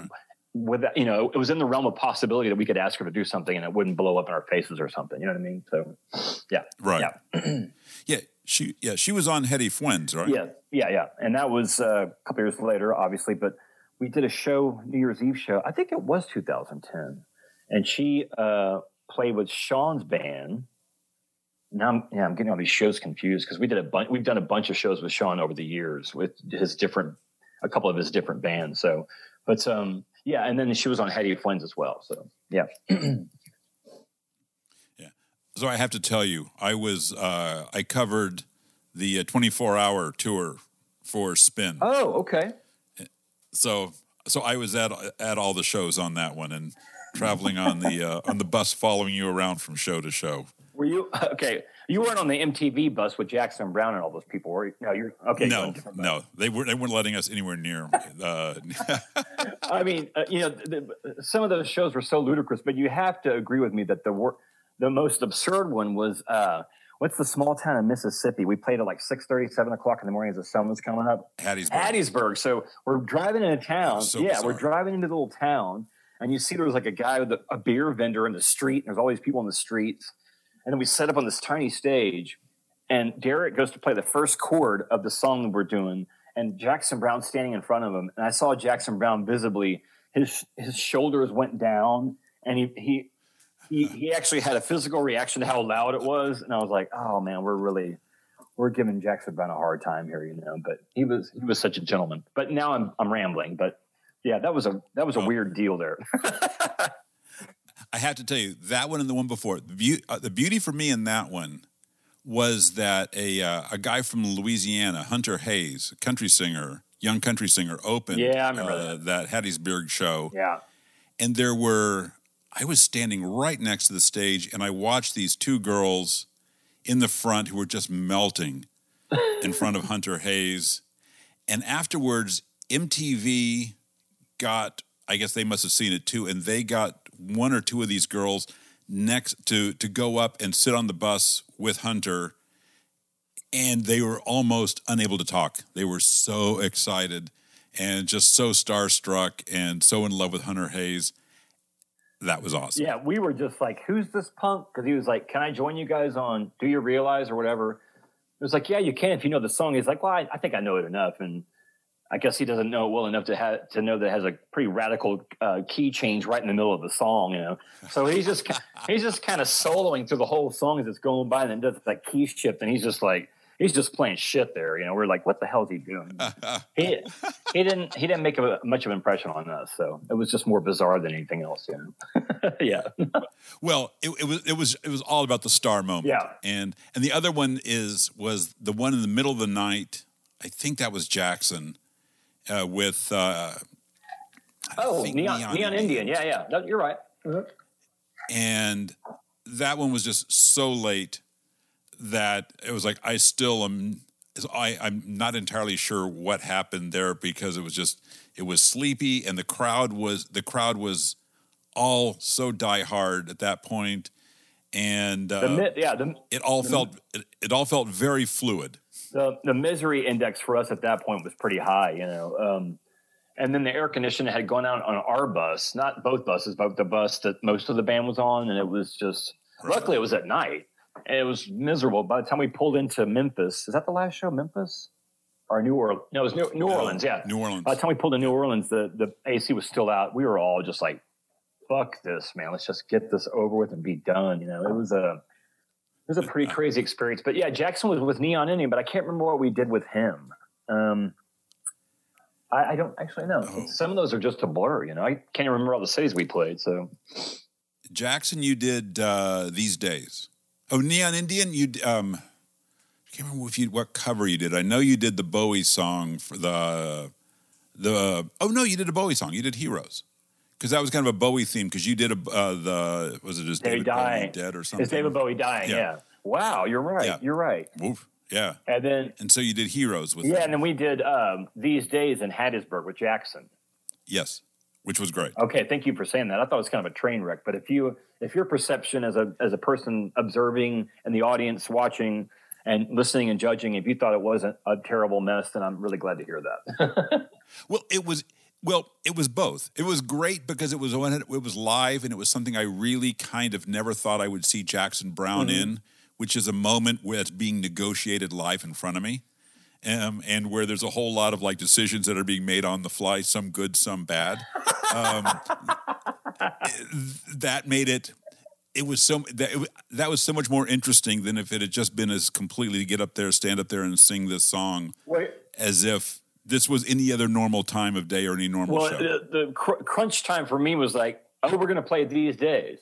with that, you know, it was in the realm of possibility that we could ask her to do something and it wouldn't blow up in our faces or something. You know what I mean? So, yeah, Right. yeah, Yeah, she yeah she was on Heady Fwends, right? yeah, yeah, yeah. And that was uh, a couple years later, obviously, but we did a show, New Year's Eve show. I think it was 2010, and she uh, played with Sean's band. Now, I'm, yeah, I'm getting all these shows confused because we did a bunch. We've done a bunch of shows with Sean over the years with his different, a couple of his different bands. So, but um, yeah, and then she was on Heady Fwends as well. So, yeah, yeah. So I have to tell you, I was uh, I covered the 24 hour tour for Spin. Oh, okay. So so I was at at all the shows on that one and traveling on the uh, on the bus following you around from show to show. Were you okay? You weren't on the MTV bus with Jackson Browne and all those people, were you? No, you're okay. you're no, no, they weren't. they weren't letting us anywhere near. Uh, I mean, uh, you know, the, some of those shows were so ludicrous, but you have to agree with me that the wor- the most absurd one was uh, what's the small town in Mississippi? We played at like 6 7 o'clock in the morning as the sun was coming up. Hattiesburg. Hattiesburg. So we're driving into town. So yeah, bizarre. we're driving into the little town, and you see there was like a guy with a, a beer vendor in the street, and there's all these people in the streets. And then we set up on this tiny stage, and Derek goes to play the first chord of the song that we're doing, and Jackson Browne standing in front of him. And I saw Jackson Browne visibly, his his shoulders went down, and he he he, he actually had a physical reaction to how loud it was, and I was like, oh man, we're really we're giving Jackson Browne a hard time here, you know. But he was he was such a gentleman. But now I'm I'm rambling. But yeah, that was a that was a Oh. weird deal there. I have to tell you that one and the one before. The, beau- uh, the beauty for me in that one was that a uh, a guy from Louisiana, Hunter Hayes, country singer, young country singer, opened Yeah, I remember uh, that Hattiesburg show, yeah. and there were I was standing right next to the stage, and I watched these two girls in the front who were just melting in front of Hunter Hayes, and afterwards MTV got I guess they must have seen it too, and they got one or two of these girls next to to go up and sit on the bus with Hunter, and they were almost unable to talk. They were so excited and just so starstruck and so in love with Hunter Hayes. That was awesome. Yeah, we were just like, "Who's this punk?" Because he was like, "Can I join you guys on Do You Realize or whatever?" It was like, "Yeah, you can if you know the song." He's like, "Well, I, I think I know it enough," and I guess he doesn't know it well enough to have to know that it has a pretty radical uh, key change right in the middle of the song, you know. So he's just he's just kind of soloing through the whole song as it's going by, and then does that key shift, and he's just like he's just playing shit there, you know. We're like, "What the hell is he doing?" he he didn't he didn't make a, much of an impression on us, so it was just more bizarre than anything else, you know. yeah. Well, it, it was it was it was all about the star moment. Yeah. And and the other one is was the one in the middle of the night. I think that was Jackson uh, with uh, Oh, Neon, Neon Neon, Indian. Indian. Yeah, yeah. No, you're right. and that one was just so late that it was like I still am. I, I'm not entirely sure what happened there because it was just it was sleepy and the crowd was the crowd was all so diehard at that point, and uh, The yeah, the, it all felt it, it all felt very fluid. the the misery index for us at that point was pretty high, you know. Um, and then the air conditioning had gone out on our bus, not both buses, but the bus that most of the band was on, and it was just. Luckily, it was at night, it was miserable. By the time we pulled into Memphis, is that the last show, Memphis or New Orleans? No, it was New, New Orleans. Yeah, New Orleans. By the time we pulled to New Orleans, the the AC was still out. We were all just like, "Fuck this, man! Let's just get this over with and be done." You know, it was a it was a pretty crazy experience. But yeah, Jackson was with Neon Indian, but I can't remember what we did with him. Um, I, I don't actually know. Oh. Some of those are just a blur. You know, I can't even remember all the cities we played. So Jackson, you did uh, these days. Oh, Neon Indian, you um, I can't remember if you what cover you did. I know you did the Bowie song for the the. Oh no, you did a Bowie song. You did Heroes because that was kind of a Bowie theme. Because you did a uh, the was it just David David Bowie dying. dead or something? it's David Bowie dying. Yeah. Yeah. Wow, you're right. Yeah. You're right. Woof. Yeah, And then and so you did Heroes with yeah, and then we did um, these days in Hattiesburg with Jackson. yes, which was great. Okay, thank you for saying that. I thought it was kind of a train wreck, but if you if your perception as a as a person observing and the audience watching and listening and judging, if you thought it wasn't a terrible mess, then I'm really glad to hear that. Well, it was well, it was both. It was great because it was when it, it was live and it was something I really kind of never thought I would see Jackson Browne Mm-hmm. in, which is a moment where it's being negotiated live in front of me. Um, and where there's a whole lot of like decisions that are being made on the fly, some good, some bad. Um, that made it. It was so that it, that was so much more interesting than if it had just been as completely to get up there, stand up there, and sing this song Wait, as if this was any other normal time of day or any normal well, show. the, the cr- crunch time for me was like, oh, we're going to play these days.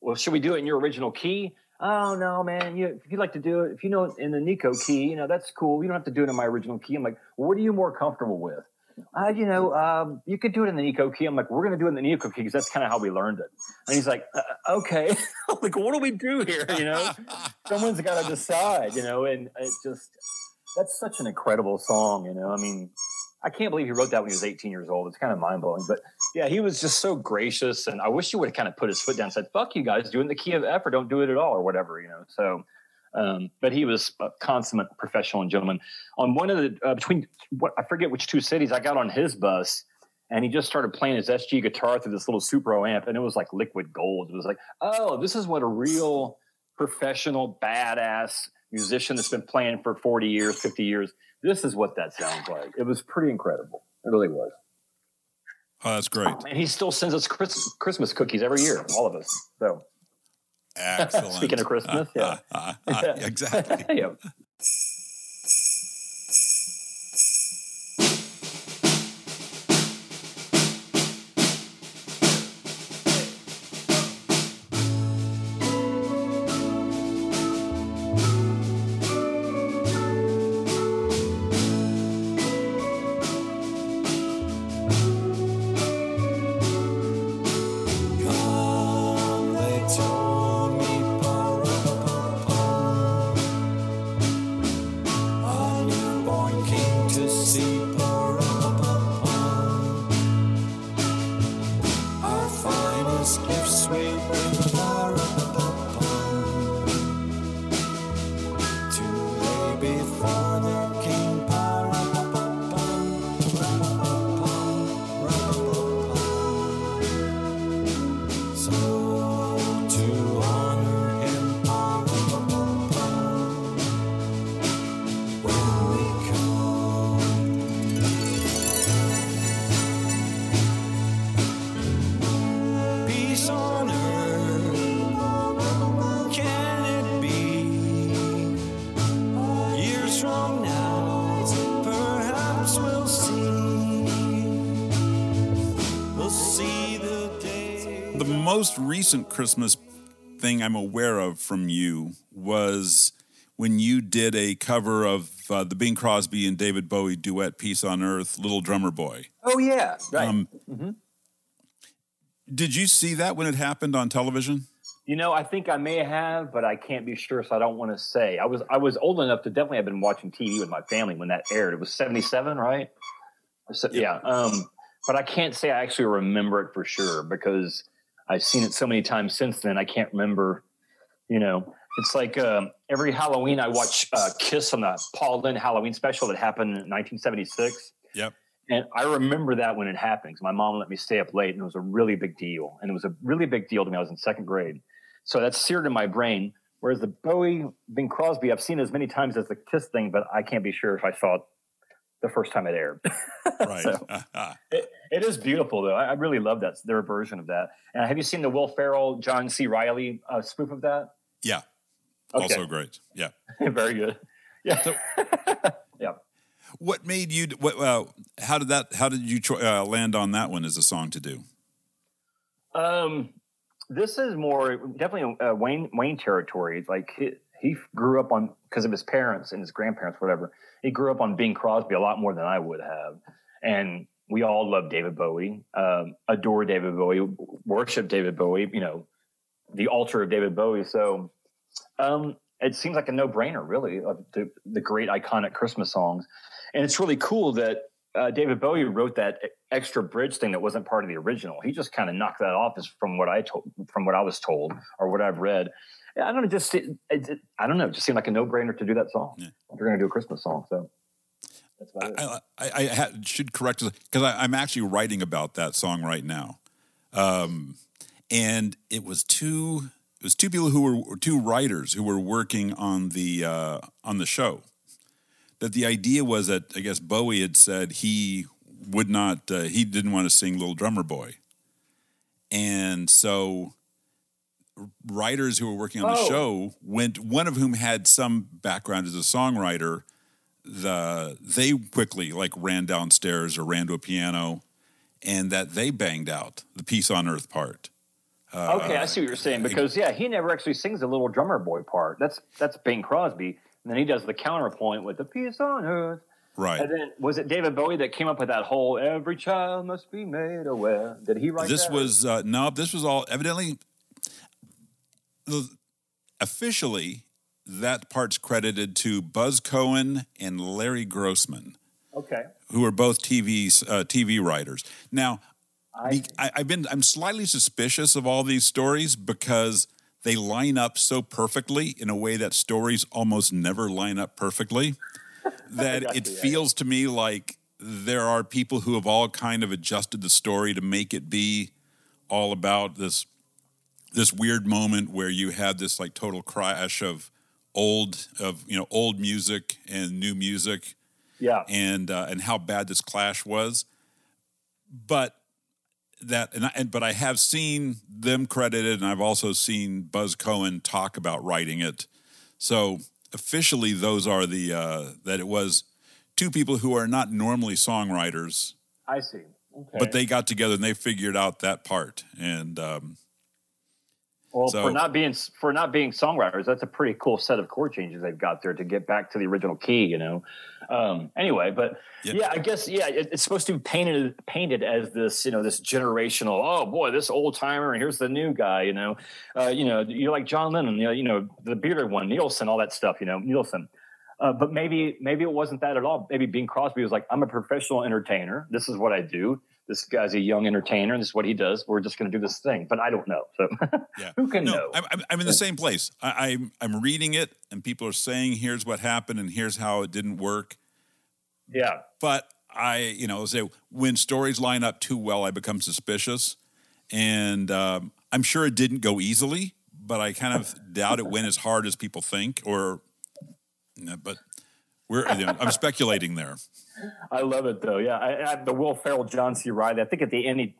Well, should we do it in your original key? Oh no, man! You, if you like to do it, if you know it in the Nico key, you know that's cool. You don't have to do it in my original key. I'm like, what are you more comfortable with? Uh, you know, um, you could do it in the Nico key. I'm like, we're going to do it in the Nico key because that's kind of how we learned it. And he's like, uh, okay. Like, what do we do here? You know, someone's got to decide. You know, and it just that's such an incredible song. You know, I mean, I can't believe he wrote that when he was 18 years old. It's kind of mind blowing. But yeah, he was just so gracious. And I wish he would have kind of put his foot down and said, fuck you guys, do it the key of F or don't do it at all or whatever, you know. So, um, but he was a consummate professional and gentleman. On one of the, uh, between, what I forget which two cities, I got on his bus and he just started playing his SG guitar through this little Supro amp and it was like liquid gold. It was like, oh, this is what a real professional, badass musician that's been playing for 40 years, 50 years this is what that sounds like. It was pretty incredible. It really was. oh, that's great. And he still sends us Chris, Christmas cookies every year, all of us. So Excellent. Speaking of Christmas, yeah. Uh, uh, uh, exactly. yeah. Recent Christmas thing I'm aware of from you was when you did a cover of uh, the Bing Crosby and David Bowie duet "Peace on Earth," "Little Drummer Boy." Oh yeah, right. Um, Did you see that when it happened on television? You know, I think I may have, but I can't be sure, so I don't want to say. I was I was old enough to definitely have been watching TV with my family when that aired. It was seventy seven, right? Or so- yeah. Um, but I can't say I actually remember it for sure because I've seen it so many times since then. I can't remember. You know, it's like um, every Halloween I watch uh, Kiss on the Paul Lynde Halloween special that happened in nineteen seventy six. Yep. And I remember that when it happened my mom let me stay up late and it was a really big deal. And it was a really big deal to me. I was in second grade. So that's seared in my brain. Whereas the Bowie, Bing Crosby, I've seen as many times as the Kiss thing, but I can't be sure if I saw it the first time it aired. Right. So- it, it is beautiful though. I, I really love that their version of that. And have you seen the Will Ferrell, John C. Reilly uh, spoof of that? yeah. Okay. Also great. Yeah. Very good. Yeah. yeah. What made you? What? Uh, how did that? How did you cho- uh, land on that one as a song to do? Um, this is more definitely uh, Wayne Wayne territory. It's Like he, grew up on because of his parents and his grandparents, whatever. He grew up on Bing Crosby a lot more than I would have, and we all love David Bowie, um, adore David Bowie, worship David Bowie. You know, the altar of David Bowie. So, um, it seems like a no brainer, really, of the, the great iconic Christmas songs, and it's really cool that uh, David Bowie wrote that extra bridge thing that wasn't part of the original. He just kind of knocked that off, as from what I told, from what I was told, or what I've read. I don't know. Just it, it, I don't know. It just seemed like a no brainer to do that song. Yeah. If you're going to do a Christmas song, so that's about it. I, I, I ha- should correct because I'm actually writing about that song right now, um, and it was two. It was two people who were two writers who were working on the uh, on the show. That the idea was that I guess Bowie had said he would not. Uh, he didn't want to sing "Little Drummer Boy," and so writers who were working on the Oh. show went. One of whom had some background as a songwriter the they quickly like ran downstairs or ran to a piano and that they banged out the peace on earth part okay, I see what you're saying because yeah, he never actually sings the little drummer boy part. That's that's Bing Crosby, and then he does the counterpoint with the peace on earth. right And then was it David Bowie that came up with that whole "Every child must be made aware"? Did he write this that? was uh, no this was all evidently the, officially that part's credited to buzz Kohan and larry grossman okay. who are both TV uh, TV writers. Now, I, I, I've been I'm slightly suspicious of all these stories because they line up so perfectly in a way that stories almost never line up perfectly. That it you, yeah, feels to me like there are people who have all kind of adjusted the story to make it be all about this this weird moment where you had this like total crash of old of you know old music and new music yeah. and uh, and how bad this clash was. But that and, I, and but I have seen them credited, and I've also seen Buzz Kohan talk about writing it. So officially those are the uh, that it was two people who are not normally songwriters, I see. Okay. but they got together and they figured out that part. And um, well so- for not being for not being songwriters, that's a pretty cool set of chord changes they've got there to get back to the original key. You know. Um, anyway, but Yeah. yeah, I guess yeah, it, it's supposed to be painted painted as this you know this generational. Oh boy, this old timer, and here's the new guy. You know, uh, you know, you're like John Lennon. You know, you know the bearded one, Nielsen, all that stuff. You know, Nielsen. Uh, but maybe maybe it wasn't that at all. Maybe Bing Crosby was like, I'm a professional entertainer. This is what I do. This guy's a young entertainer, and this is what he does. We're just going to do this thing. But I don't know. So yeah, who can no, know? I'm, I'm, in the same place. I, I'm I'm reading it, and people are saying, "Here's what happened, and here's how it didn't work." yeah. But I, you know, say when stories line up too well, I become suspicious, and um, I'm sure it didn't go easily, but I kind of doubt it went as hard as people think. Or, but we're you know, I'm speculating there. I love it though. Yeah, I, I, the Will Ferrell, John C. Reilly. I think at the end he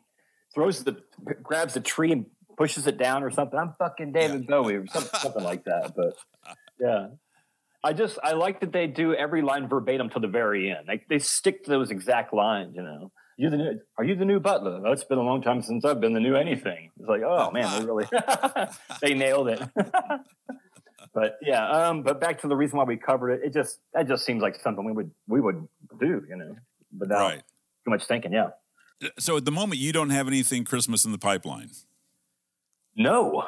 throws the grabs the tree and pushes it down or something. I'm fucking David Bowie or something, something like that. But yeah, I just I like that they do every line verbatim to the very end. Like they stick to those exact lines. You know, you the new? Are you the new Butler? Oh, it's been a long time since I've been the new anything. It's like, oh man, they really they nailed it. But yeah, um, but back to the reason why we covered it. It just that just seems like something we would we would do. You know, without Right. too much thinking. Yeah. So at the moment, you don't have anything Christmas in the pipeline. No,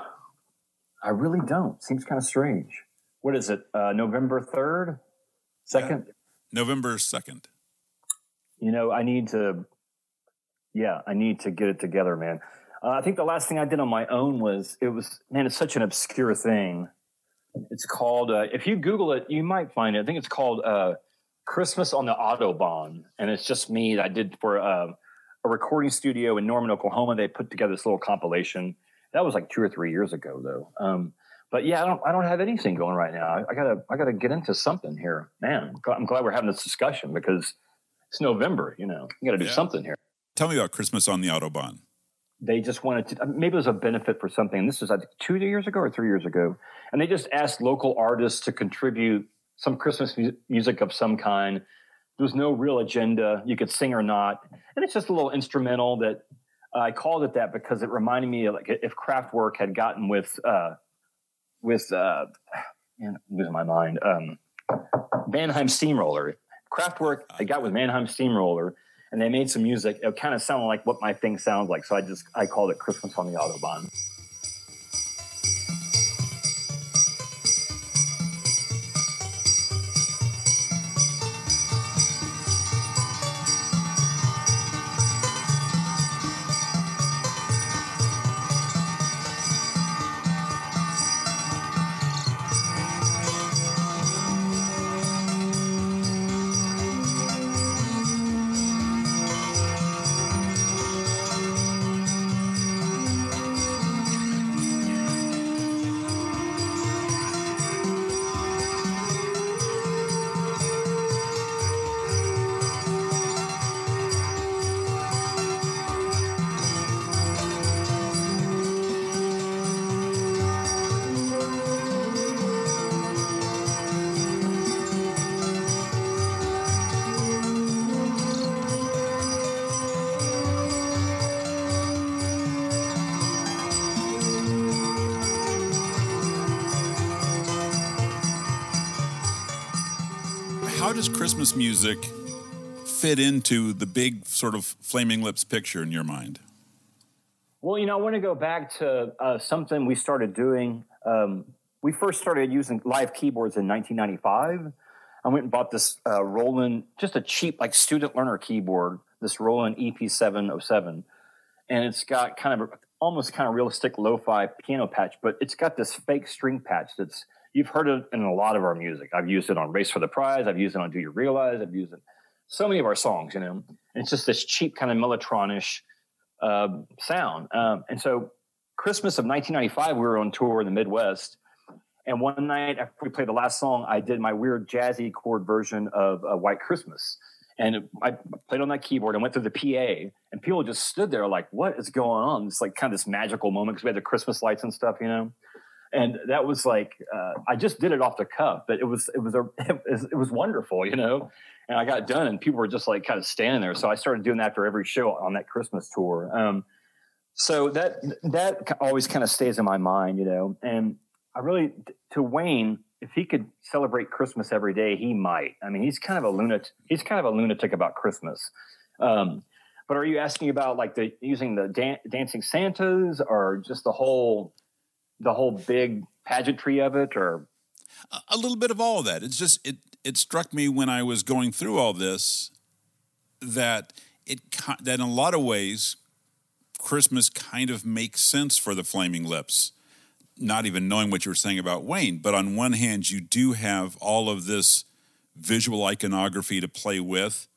I really don't. Seems kind of strange. What is it? Uh, November third, second. November second. You know, I need to. Yeah, I need to get it together, man. Uh, I think the last thing I did on my own was it was man. It's such an obscure thing. It's called. Uh, if you Google it, you might find it. I think it's called uh, "Christmas on the Autobahn," and it's just me. that I did for uh, a recording studio in Norman, Oklahoma. They put together this little compilation. That was like two or three years ago, though. Um, but yeah, I don't. I don't have anything going right now. I, I gotta. I gotta get into something here, man. I'm glad, we're having this discussion because it's November. You know, you got to do Yeah. something here. Tell me about Christmas on the Autobahn. They just wanted to. Maybe it was a benefit for something. And this was I think two years ago or three years ago, and they just asked local artists to contribute some Christmas mu- music of some kind. There was no real agenda. You could sing or not, and it's just a little instrumental that I called it that because it reminded me of like if Kraftwerk had gotten with uh, with uh, man, I'm losing my mind. Um, Mannheim Steamroller. Kraftwerk, they got with Mannheim Steamroller, and they made some music. It kind of sounded like what my thing sounds like, so I just I called it Christmas on the Autobahn. Fit into the big sort of Flaming Lips picture in your mind? Well, you know, I want to go back to uh, something we started doing. Um, we first started using live keyboards in 1995. I went and bought this uh, Roland, just a cheap like student learner keyboard, this Roland EP707, and it's got kind of a, almost kind of realistic lo-fi piano patch, but it's got this fake string patch that's you've heard it in a lot of our music. I've used it on Race for the Prize. I've used it on Do You Realize? I've used it so many of our songs. You know, it's just this cheap kind of Mellotronish uh, sound. Um, and so, Christmas of 1995, we were on tour in the Midwest. And one night after we played the last song, I did my weird jazzy chord version of uh, White Christmas. And I played on that keyboard and went through the PA, and people just stood there like, "What is going on?" It's like kind of this magical moment because we had the Christmas lights and stuff, you know. and that was like uh, I just did it off the cuff, but it was it was a it was, it was wonderful, you know. And I got done, and people were just like kind of standing there. So I started doing that after every show on that Christmas tour. Um, so that that always kind of stays in my mind, you know. And I really to Wayne, if he could celebrate Christmas every day, he might. I mean, he's kind of a lunatic. He's kind of a lunatic about Christmas. Um, but are you asking about like the using the dan- dancing Santas or just the whole the whole big pageantry of it or A- little bit of all of that. It's just it it struck me when I was going through all this that it that in a lot of ways Christmas kind of makes sense for the Flaming Lips. Not even knowing what you were saying about Wayne, but on one hand, you do have all of this visual iconography to play with,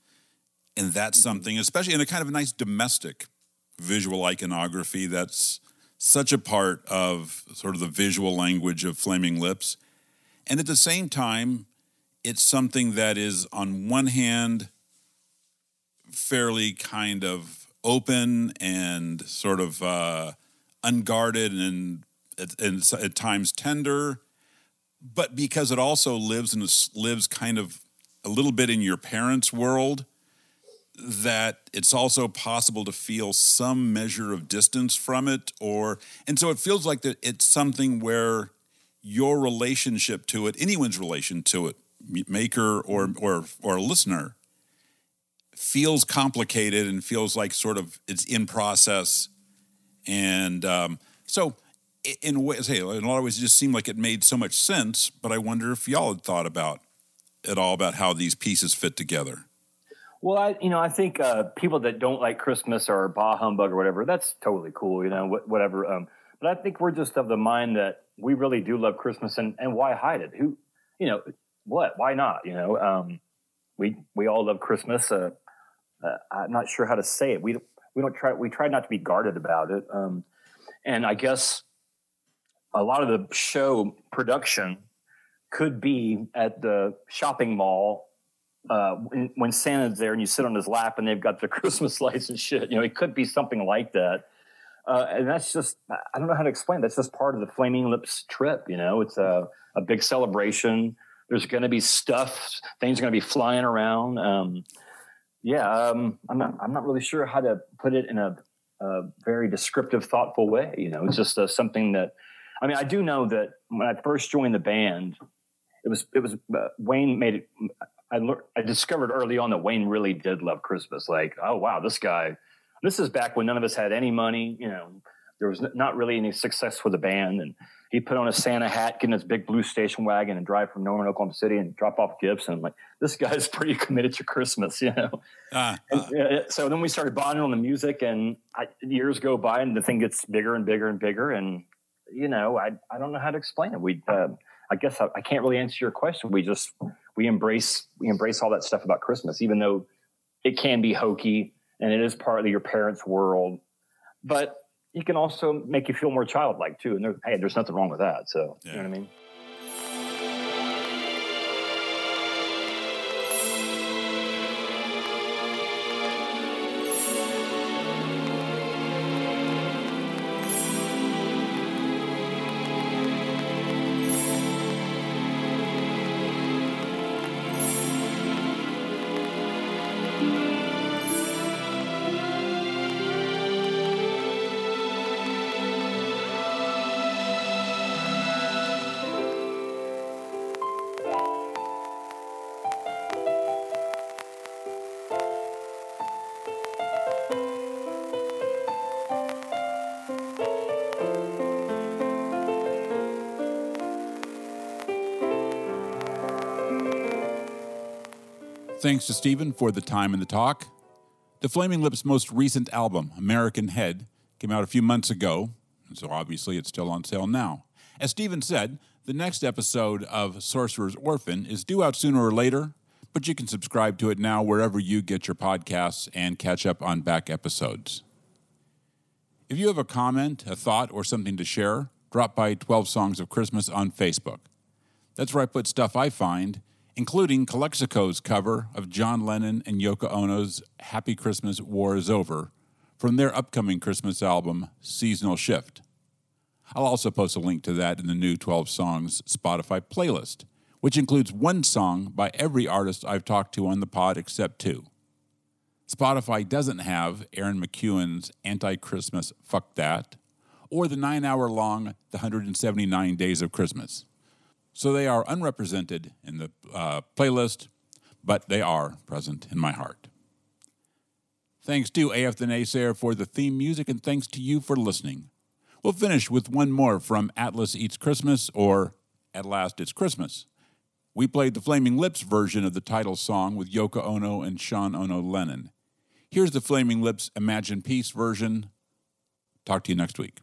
and that's mm-hmm. something, especially in a kind of a nice domestic visual iconography that's such a part of sort of the visual language of Flaming Lips. And at the same time, it's something that is, on one hand, fairly kind of open and sort of uh, unguarded and, and at times tender, but because it also lives and lives kind of a little bit in your parents' world, that it's also possible to feel some measure of distance from it or and so it feels like that it's something where your relationship to it anyone's relation to it, maker or or or listener feels complicated and feels like sort of it's in process and um, so in ways hey in a lot of ways it just seemed like it made so much sense but i wonder if y'all had thought about at all about how these pieces fit together Well, I you know I think uh, people that don't like Christmas or bah humbug or whatever that's totally cool. You know wh- whatever. Um, but I think we're just of the mind that we really do love Christmas and and why hide it? Who you know what? Why not? You know um, we we all love Christmas. Uh, uh, I'm not sure how to say it. We we don't try we try not to be guarded about it. Um, and I guess a lot of the show production could be at the shopping mall uh, when, when Santa's there and you sit on his lap and they've got the Christmas lights and shit. You know, it could be something like that. Uh, and that's just, I don't know how to explain. That's just part of the Flaming Lips trip. You know, it's a, a big celebration. There's going to be stuff, things are going to be flying around. Um, yeah, um, I'm not, I'm not really sure how to put it in a, a very descriptive, thoughtful way. You know, it's just uh, something that, I mean, I do know that when I first joined the band, it was, it was, uh, Wayne made it, I learned, I discovered early on that Wayne really did love Christmas. Like, oh wow, this guy. This is back when none of us had any money. You know, there was not really any success for the band, and he put on a Santa hat, get in his big blue station wagon, and drive from Norman, Oklahoma City, and drop off gifts. And I'm like, this guy's pretty committed to Christmas, you know. Ah, And, ah. uh, so then we started bonding on the music, and I, years go by, and the thing gets bigger and bigger and bigger. And you know, I I don't know how to explain it. We, uh, I guess I, I can't really answer your question. We just we embrace we embrace all that stuff about Christmas, even though it can be hokey and it is partly your parents' world. But it can also make you feel more childlike too. And there, hey, there's nothing wrong with that. So you know what I mean. Thanks to Stephen for the time and the talk. The Flaming Lips' most recent album, American Head, came out a few months ago, so obviously it's still on sale now. As Stephen said, the next episode of Sorcerer's Orphan is due out sooner or later, but you can subscribe to it now wherever you get your podcasts and catch up on back episodes. If you have a comment, a thought, or something to share, drop by 12 Songs of Christmas on Facebook. That's where I put stuff I find, including Calexico's cover of John Lennon and Yoko Ono's Happy Christmas, War is Over from their upcoming Christmas album, Seasonal Shift. I'll also post a link to that in the new 12 songs Spotify playlist, which includes one song by every artist I've talked to on the pod except two. Spotify doesn't have Aaron McEwen's Anti Christmas Fuck That or the nine hour long The 179 Days of Christmas. So they are unrepresented in the uh, playlist, but they are present in my heart. Thanks to AF the Naysayer for the theme music, and thanks to you for listening. We'll finish with one more from Atlas Eets Christmas or At Last It's Christmas. We played the Flaming Lips version of the title song with Yoko Ono and Sean Ono Lennon. Here's the Flaming Lips Imagine Peace version. Talk to you next week.